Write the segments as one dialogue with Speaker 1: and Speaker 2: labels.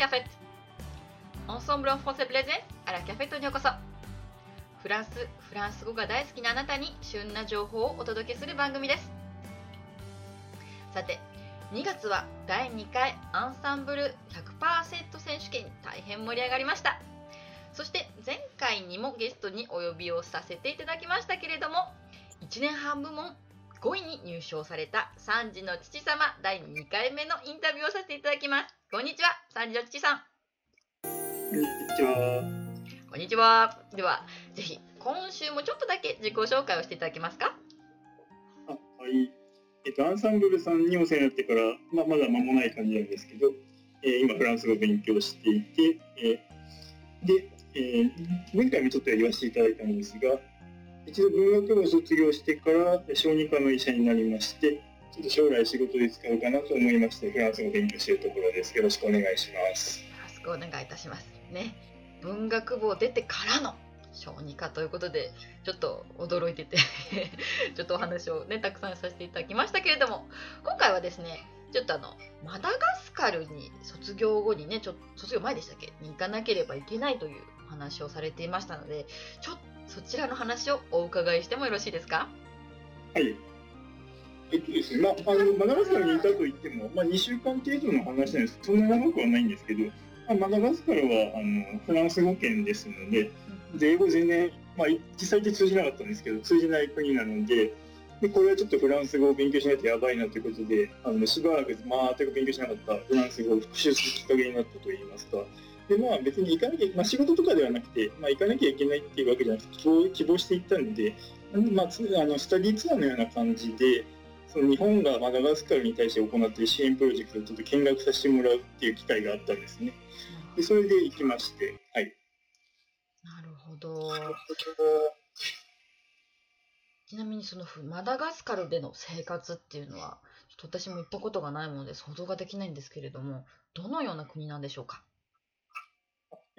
Speaker 1: café. Ensemble en français plaisir à la café にようこそ。フランス、フランス語が大好きなあなたに旬な情報をお届けする番組です。さて、2月は第2回アンサンブル100%選手権に大変盛り上がりました。そして前回にもゲストにお呼びをさせていただきましたけれども、1年半部門5位に入賞された3児の父様第2回目のインタビューをさせていただきます。こんにちは、3児の父さん。
Speaker 2: こんにちは。
Speaker 1: こんにちは。では、ぜひ今週もちょっとだけ自己紹介をしていただけますか？
Speaker 2: あはい。えっと、アンサンブルさんにお世話になってから、まあ、まだ間もない感じなんですけど、えー今フランス語を勉強していて、えーで、えー前回もちょっとやらせていただいたんですが、一度文学部を卒業してから小児科の医者になりまして、ちょっと将来仕事で使うかなと思いまして、フランス語を勉強しているところです。よろしくお願いします。
Speaker 1: よろしくお願いいたします。ね。文学部を出てからの小児科ということで、ちょっと驚いてて ちょっとお話をね、たくさんさせていただきましたけれども、今回はですね、ちょっとあの、マダガスカルに卒業後にね、ちょ卒業前でしたっけ？に行かなければいけないというお話をされていましたので、ちょっとそちらの話をお伺いしてもよろしいですか？
Speaker 2: はい。えっとですね、まあ、あの、マダガスカルにいたといっても、まあ、2週間程度の話なんです。そんな長くはないんですけど、まあ、マダガスカルは、あの、フランス語圏ですので、で、英語全然、まあ、実際って通じなかったんですけど、通じない国なので、で、これはちょっとフランス語を勉強しないとやばいなということで、あの、しばらくまあ全く勉強しなかったフランス語を復習するきっかけになったといいますか、で、まあ別に行かなきゃ、まあ仕事とかではなくて、まあ行かなきゃいけないっていうわけじゃなくて、希望希望して行ったんで、まあ、あのスタディツアーのような感じで、その日本がマダガスカルに対して行っている支援プロジェクトをちょっと見学させてもらうっていう機会があったんですね。で、それで行きまして、はい。
Speaker 1: なるほど。ちなみにそのふマダガスカルでの生活っていうのは、ちょっと私も行ったことがないもので想像ができないんですけれども、どのような国なんでしょうか？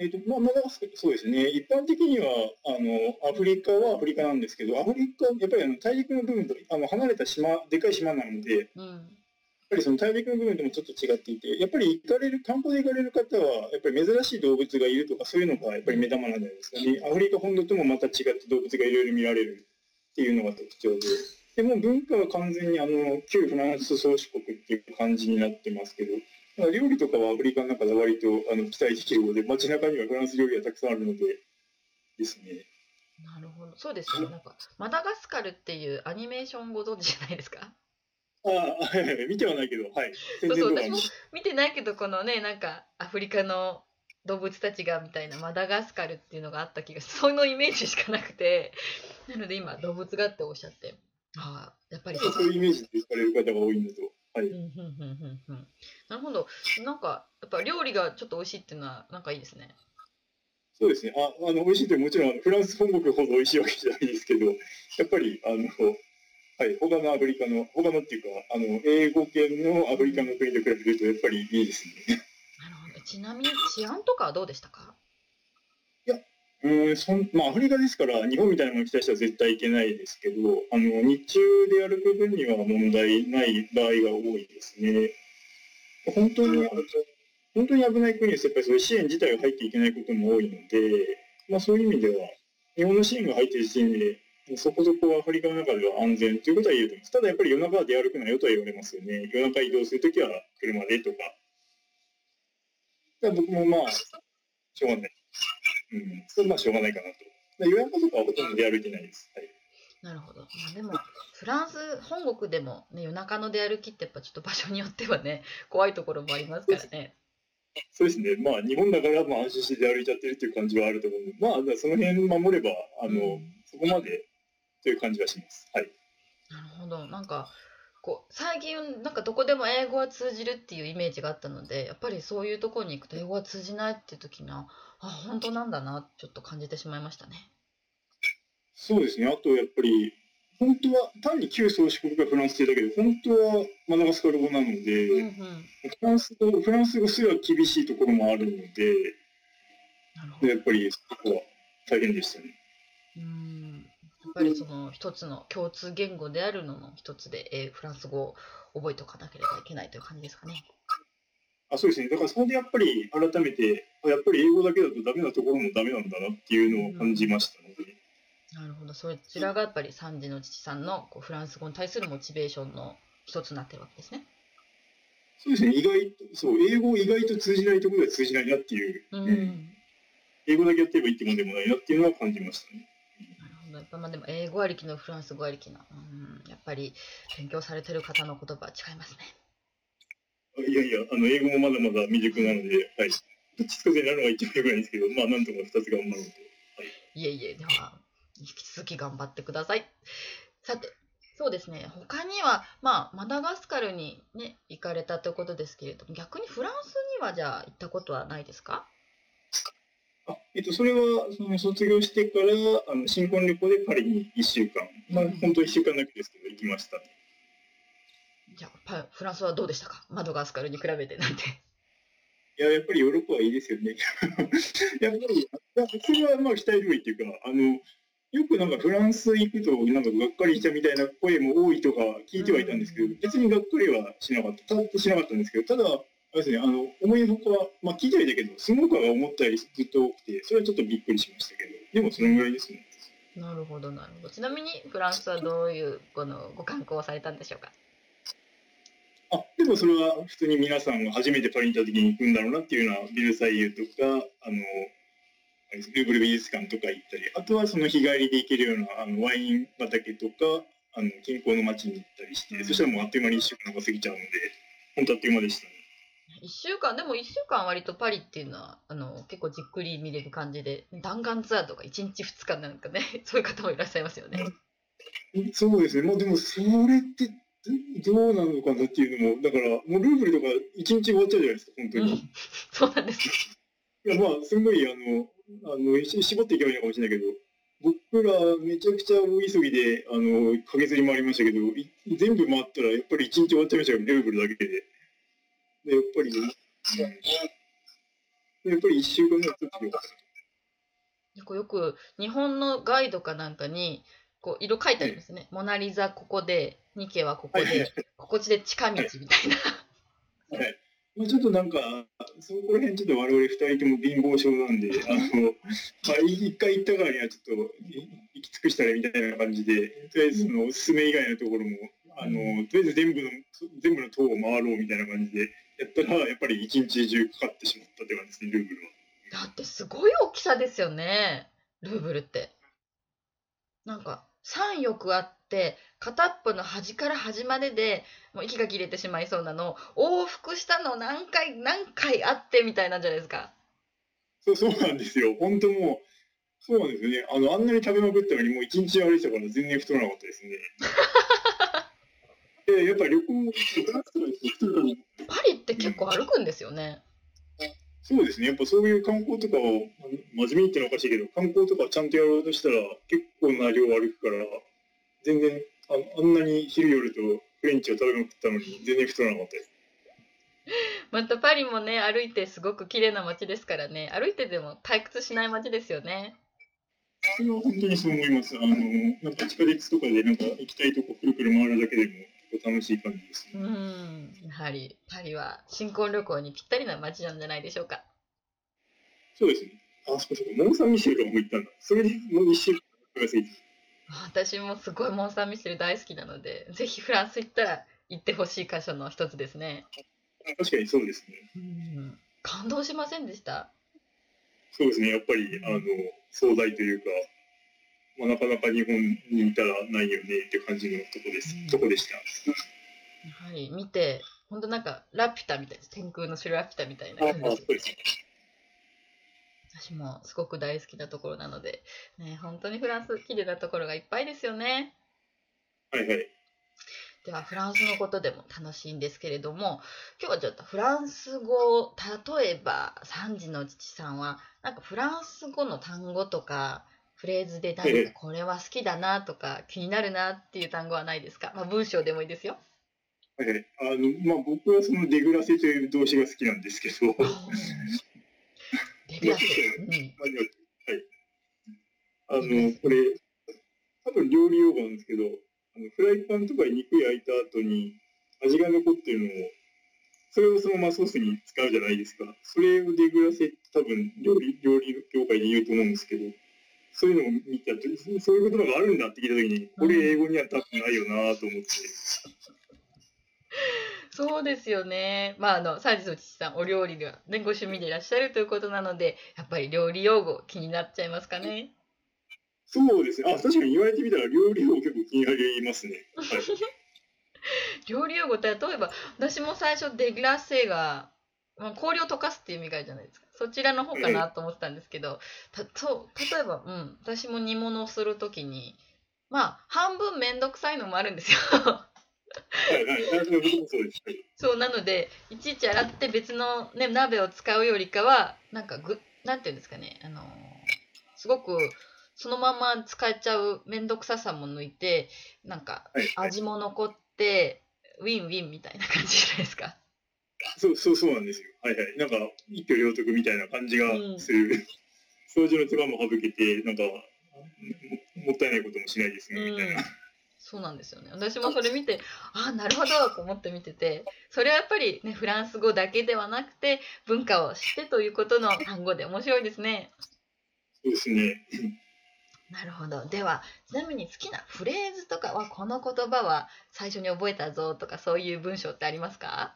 Speaker 2: えっ、と、まあ、マダガスカル、そうですね。一般的には、あの、アフリカはアフリカなんですけど、アフリカ、やっぱりあの大陸の部分と、あの、離れた島、でかい島なので、やっ
Speaker 1: うん。
Speaker 2: ぱりその大陸の部分ともちょっと違っていて、やっぱり行かれる、観光で行かれる方は、やっぱり珍しい動物がいるとか、そういうのがやっぱり目玉なんじゃないですかね。アフリカ本土ともまた違って動物がいろいろ見られるっていうのが特徴で。でも文化は完全にあの、旧フランス宗主国っていう感じになってますけど、まあ料理とかはアフリカの中で割とあの期待できるので、街中にはフランス料理がたくさんあるので、ですね。
Speaker 1: なるほど。そうですよね。なんか、マダガスカルっていうアニメーションご存知じゃないですか？
Speaker 2: ああ、見てはないけど、はい。宣
Speaker 1: そうそう、私も見てないけど、このね、なんか、アフリカの動物たちがみたいなマダガスカルっていうのがあった気がそのイメージしかなくて、なので今、動物がっておっしゃって、ああ、やっぱり。
Speaker 2: そういうイメージで行かれる方が多いのと、はい。
Speaker 1: なるほど。なんか、やっぱ料理がちょっと美味しいっていうのは、なんかいいですね。
Speaker 2: そうですね。あ、あの、美味しいってもちろん、フランス本国ほど美味しいわけじゃないですけど、やっぱり、あの、はい、他のアフリカの、他のっていうか、あの、英語圏のアフリカの国と比べると、やっぱりいいですね。
Speaker 1: なるほど。ちなみに治安とかはどうでしたか？
Speaker 2: うーん、そん、まあ、アフリカですから、日本みたいなもの来た人は絶対行けないですけど、あの、日中で歩く分には問題ない場合が多いですね。本当に、本当に危ない国です。やっぱりそういう支援自体が入っていけないことも多いので、まあそういう意味では、日本の支援が入っている時点で、そこそこアフリカの中では安全ということは言えると思います。ただやっぱり夜中は出歩くなよとは言われますよね。夜中移動するときは車でとか。だ僕もまあ、しょうがない。うん。それはまあしょうがないかなと。だから夜中とかはほとんど出歩いてないです。はい。
Speaker 1: なるほど。まあ、でも、フランス本国でも、ね、夜中の出歩きってやっぱちょっと場所によってはね、怖いところもありますからね。
Speaker 2: そうですね。まあ日本だからまあ安心して出歩いちゃってるっていう感じはあると思うので、まあその辺守れば、あの、
Speaker 1: うん
Speaker 2: そこまでという感じはします。はい。
Speaker 1: なるほど。なんか、こう、最近、なんかどこでも英語は通じるっていうイメージがあったので、やっぱりそういうところに行くと英語は通じないっていう時には、あ、本当？なんだな、ちょっと感じてしまいましたね。
Speaker 2: そうですね。あとやっぱり、本当は単に旧宗主国がフランスっていうだけで、本当はマダガスカル語なので、
Speaker 1: うんうん。
Speaker 2: フランス語、フランス語すら厳しいところもあるので、
Speaker 1: なるほど。
Speaker 2: やっぱりそこは大変でしたね。
Speaker 1: うん。やっぱりその一つの共通言語であるのの一つで、えーフランス語を覚えておかなければいけないという感じですかね。
Speaker 2: あそうですね。だからそれでやっぱり改めて、やっぱり英語だけだとダメなところもダメなんだなっていうのを感じましたので。
Speaker 1: なるほど。そちらがやっぱり3時の父さんのこうフランス語に対するモチベーションの一つになってるわけですね。
Speaker 2: そうですね。意外と、そう、英語意外と通じないところでは通じないなっていう、
Speaker 1: うん。
Speaker 2: 英語だけやってればいいってもんでもないなっていうのは感じましたね。
Speaker 1: なるほど。やっぱまあでも英語ありきのフランス語ありきな。うん。やっぱり勉強されてる方の言葉は違いますね。
Speaker 2: いやいや、あの、英語もまだまだ未熟なので、はい。どっちつかずになるのが一番よくないんですけど、まあ、なんとか二つ頑張ろうと。
Speaker 1: いえいえ、では、引き続き頑張ってください。さて、そうですね、他には、まあ、マダガスカルにね、行かれたということですけれども、逆にフランスにはじゃあ行ったことはないですか？
Speaker 2: あえっと、それは、その卒業してから、あの、新婚旅行でパリに1週間、まあ、本当1週間だけですけど、行きました。
Speaker 1: じゃあ、パフランスはどうでしたか？マダガスカルに比べてなんて。
Speaker 2: いや、やっぱりヨーロッパはいいですよね。やっぱり、あそれはまあ期待通りっていうか、あの、よくなんかフランス行くと、なんかがっかりしたみたいな声も多いとか聞いてはいたんですけど、別にがっかりはしなかった、たっとしなかったんですけど、ただ、あれですね、あの、思いのほか、まあ聞いてはいたけど、すごくは思ったよりずっと多くて、それはちょっとびっくりしましたけど、でもそのぐらいですね。
Speaker 1: なるほど、なるほど。ちなみに、フランスはどういうこのご観光をされたんでしょうか？
Speaker 2: あ、でもそれは普通に皆さんが初めてパリに行った時に行くんだろうなっていうのは、ベルサイユとか、あの、ルーブル美術館とか行ったり、あとはその日帰りで行けるようなあのワイン畑とか、あの近郊の町に行ったりして、
Speaker 1: うん
Speaker 2: そしたらもうあっという間に1週間が過ぎちゃうので、本当あっという間でしたね。
Speaker 1: 1週間、でも1週間割とパリっていうのは、あの、結構じっくり見れる感じで、弾丸ツアーとか1日2日なんかね、そういう方もいらっしゃいますよね。
Speaker 2: そうですね、まあでもそれってどどうなのかなっていうのも、だからもうルーブルとか1日終わっちゃうじゃないですか、本当に。
Speaker 1: うん、そうなんです。
Speaker 2: いやまあ、すごい、あの、あの、し絞っていけばいいのかもしれないけど、僕らめちゃくちゃ大急ぎで、あの、駆けずり回りましたけど、い全部回ったらやっぱり一日終わっちゃいましたよ、ルーブルだけで。で、やっぱり、うんやっぱり一週間ぐらい経ってよ
Speaker 1: く日本のガイドかなんかに、こう色書いてありますね。モナリザここで、ニケはここ
Speaker 2: はいはい
Speaker 1: で、ここで近道みたいな。
Speaker 2: はい。まあ、ちょっとなんか、そこら辺ちょっと我々二人とも貧乏症なんで、あの、まあ、一回行ったからにはちょっとい行き尽くしたらみたいな感じで、とりあえずそのおすすめ以外のところも、あの、とりあえず全部の、全部の塔を回ろうみたいな感じでやったら、やっぱり一日中かかってしまったって感じですね、ルーブルは。
Speaker 1: だってすごい大きさですよね。ルーブルって。なんか3翼あって、片っぽの端から端まででもう息が切れてしまいそうなのを往復したの何回何回あってみたいなんじゃないですか。
Speaker 2: そう、そうなんですよ。本当もう、そうなんですよね。あの、あんなに食べまくったのに、もう一日歩いてたから全然太らなかったですね。で、やっぱり旅行、
Speaker 1: パリって結構歩くんですよね。
Speaker 2: そうですね。やっぱそういう観光とかを、真面目に言ってのはおかしいけど、観光とかちゃんとやろうとしたら、結構な量歩くから、全然あ、あんなに昼夜とフレンチを食べまくったのに、全然太らなかったです。
Speaker 1: またパリもね歩いてすごく綺麗な街ですからね歩いてでも退屈しない街ですよね。
Speaker 2: それは本当にそう思います。あの、なんか地下鉄とかでなんか行きたいとこくるくる回るだけでも楽しい感じです、
Speaker 1: うーんやはりパリは新婚旅行にぴったりな街なんじゃないでしょうか。
Speaker 2: そうですね。あ、そうそう。モン・サン・ミシェルも行ったんだ。それでもう一週間が過ぎて。
Speaker 1: 私もすごいモン・サン・ミシェル大好きなのでぜひフランス行ったら行ってほしい箇所の一つですね。
Speaker 2: 確かにそうですね。
Speaker 1: うん感動しませんでした？
Speaker 2: そうですね。やっぱり、あの、壮大というか、まあ、なかなか日本にいたらないよねって感じのとこです。
Speaker 1: うん
Speaker 2: とこでした。
Speaker 1: やはり見て本当なんかラピュタみたい天空の城ラピュタみたいな感じ
Speaker 2: ですね。
Speaker 1: 私もすごく大好きなところなので、ね、本当にフランス綺麗なところがいっぱいですよね。
Speaker 2: はいはい。
Speaker 1: ではフランスのことでも楽しいんですけれども今日はちょっとフランス語例えば3時の父さんはなんかフランス語の単語とかフレーズで何かこれは好きだなとか気になるなっていう単語はないですか、まあ、文章でもいいですよ。
Speaker 2: はいはい。あの、まあ、僕はそのデグラセという動詞が好きなんですけど、
Speaker 1: デビュアス、うん、
Speaker 2: はい。あの、これ、多分料理用語なんですけど、あのフライパンとかに肉焼いた後に味が残ってるのを、それをそのままソースに使うじゃないですか。それをデグラセって多分料理、料理業界で言うと思うんですけど、そういうのを見たとそういう言葉があるんだって聞いたときに、これ英語には多分ないよなと思って。
Speaker 1: そうですよね。まあ、あの、サージスお父さん、お料理が、ね、ご趣味でいらっしゃるということなので、やっぱり料理用語気になっちゃいますかね。
Speaker 2: そうですね。あ、確かに言われてみたら料理用語結構気になりますね。はい、
Speaker 1: 料理用語って例えば私も最初デグラッセが、まあ、氷を溶かすっていう意味があるじゃないですかそちらの方かなと思ってたんですけど、たと例えば、うん、私も煮物をする時にまあ半分面倒くさいのもあるんですよ。
Speaker 2: そう
Speaker 1: なのでいちいち洗って別の、ね、鍋を使うよりかはなんかぐなんていうんですかねあのすごくそのまま使えちゃう面倒くささも抜いてなんか味も残っってウィンウィンみたいな感じじゃないですか。
Speaker 2: そうそうそうなんですよ。はいはい。なんか一挙両得みたいな感じがする。うん、掃除の手間も省けて、なんかもったいないこともしないですね、みたいな。
Speaker 1: そうなんですよね。私もそれ見て、ああ、なるほどと思って見てて、それはやっぱりね、フランス語だけではなくて、文化を知ってということの単語で面白いですね。
Speaker 2: そうですね。
Speaker 1: なるほど。では、ちなみに好きなフレーズとかは、この言葉は最初に覚えたぞとか、そういう文章ってありますか？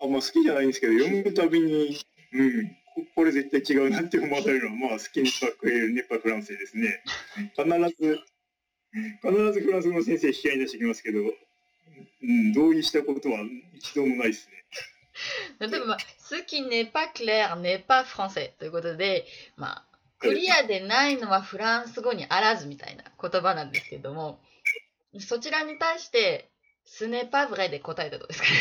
Speaker 2: あまあ、好きじゃないんですけど、読むたびに、うん、これ絶対違うなって思われるのは、まあ、好きにパクエル、ネパフランセですね。必ず、必ずフランス語の先生引き合いに出してきますけど、うん、同意したことは一度もないですね。
Speaker 1: 例えば、好き n'est pas clair n'est pas français ということで、まあ、クリアでないのはフランス語にあらずみたいな言葉なんですけども、そちらに対して、スネパブレで答えたとですかね。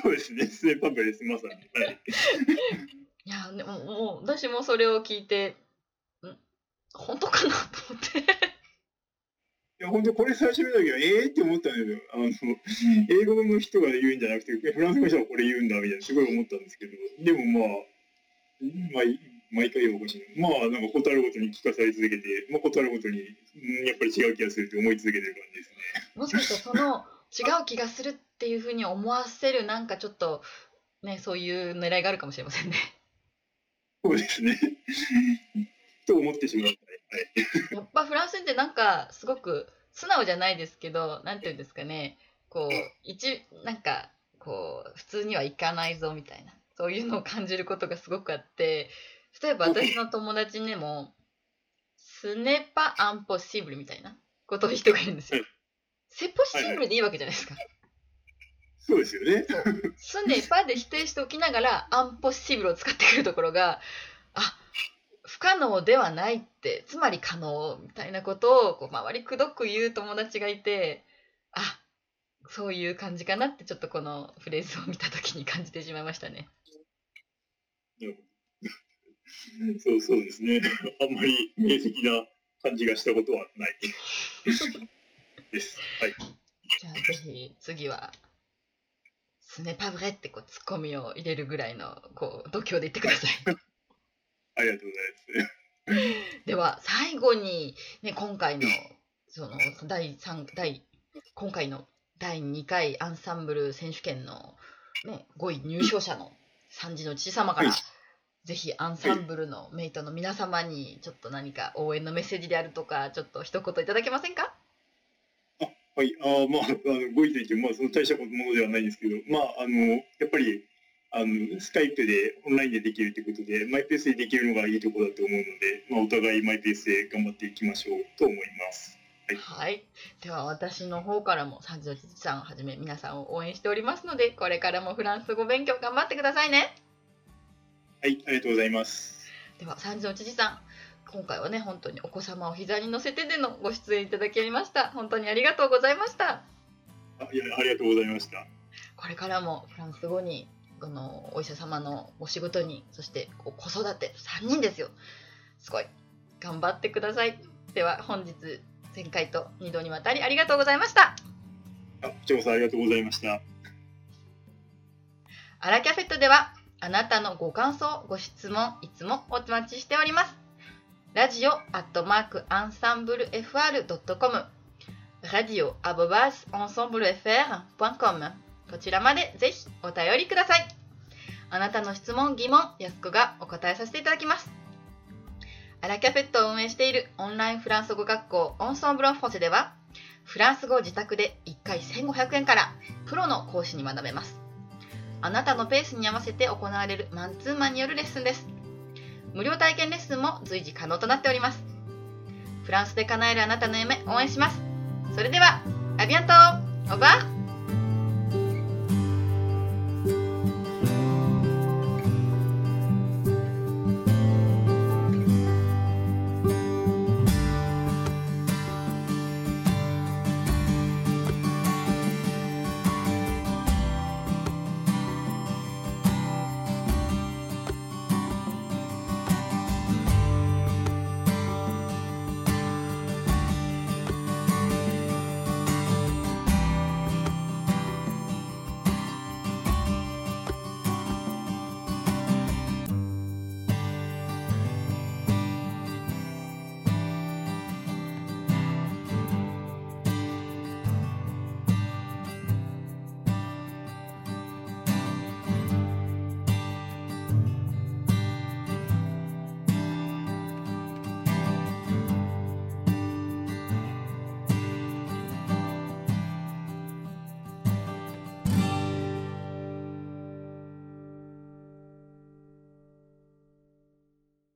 Speaker 2: そうですね、スネパブレです、まさに。はい、
Speaker 1: いや、でも、もう、私もそれを聞いて、ん？本当かなと思って。い
Speaker 2: や、本当これ最初見た時は、ええー、って思ったんだけど、あの、英語の人が言うんじゃなくて、フランスの人がこれ言うんだ、みたいな、すごい思ったんですけど、でもまあ、まあ、毎回おかしいまあなんかことあるごとに聞かされ続けて、まあ、ことあるごとに、うん、やっぱり違う気がするって思い続けてる感じですね。
Speaker 1: もしかしたらその違う気がするっていうふうに思わせるなんかちょっとねそういう狙いがあるかもしれませんね。
Speaker 2: そうですね。と思ってしまう、はい。
Speaker 1: やっぱフランスってなんかすごく素直じゃないですけどなんていうんですかねこう一なんかこう普通にはいかないぞみたいなそういうのを感じることがすごくあって例えば私の友達にも、スネパアンポシブルみたいなことを人がいるんですよ。セポシブルでいいわけじゃないですか。
Speaker 2: そうですよね。
Speaker 1: スネパで否定しておきながら、アンポシブルを使ってくるところが、あ不可能ではないって、つまり可能みたいなことをこう周りくどく言う友達がいて、あそういう感じかなってちょっとこのフレーズを見た時に感じてしまいましたね。
Speaker 2: そうそうですね。あんまり明晰な感じがしたことはない です。はい。
Speaker 1: じゃあぜひ次はスネパブレってこうツッコミを入れるぐらいのこう度胸で言ってください。
Speaker 2: ありがとうございます。
Speaker 1: では最後にね今回のその第三第今回の第2回アンサンブル選手権のね5位入賞者の三児の父様から、はいぜひアンサンブルのメイトの皆様にちょっと何か応援のメッセージであるとかちょっと一言いただけませんか？
Speaker 2: あはいあまああのご意見まあその大したものではないんですけどまああのやっぱりあのスカイプでオンラインでできるということでマイペースでできるのがいいところだと思うので、まあ、お互いマイペースで頑張っていきましょうと思います。
Speaker 1: はい、はい、では私の方からも三条さんをはじめ皆さんを応援しておりますのでこれからもフランス語勉強頑張ってくださいね。
Speaker 2: はい、ありがとうございます。
Speaker 1: では、三条知事さん、今回はね、本当にお子様を膝に乗せてでのご出演いただきました。本当にありがとうございました。
Speaker 2: あいやありがとうございました。
Speaker 1: これからもフランス語に、このお医者様のお仕事に、そして子育て、3人ですよ。すごい。頑張ってください。では、本日、前回と2度にわたりありがとうございました。
Speaker 2: あ、こちらこそありがとうございました。
Speaker 1: アラキャフェットでは、あなたのご感想、ご質問、いつもお待ちしております。ラジオアットマークアンサンブル FR.com ラジオアボバスアンサンブル FR.com こちらまでぜひお便りください。あなたの質問、疑問、やすこがお答えさせていただきます。アラキャペットを運営しているオンラインフランス語学校オンソンブロンフォセでは、フランス語を自宅で1回1500円からプロの講師に学べます。あなたのペースに合わせて行われるマンツーマンによるレッスンです。無料体験レッスンも随時可能となっております。フランスで叶えるあなたの夢応援します。それでは、アビアントオバー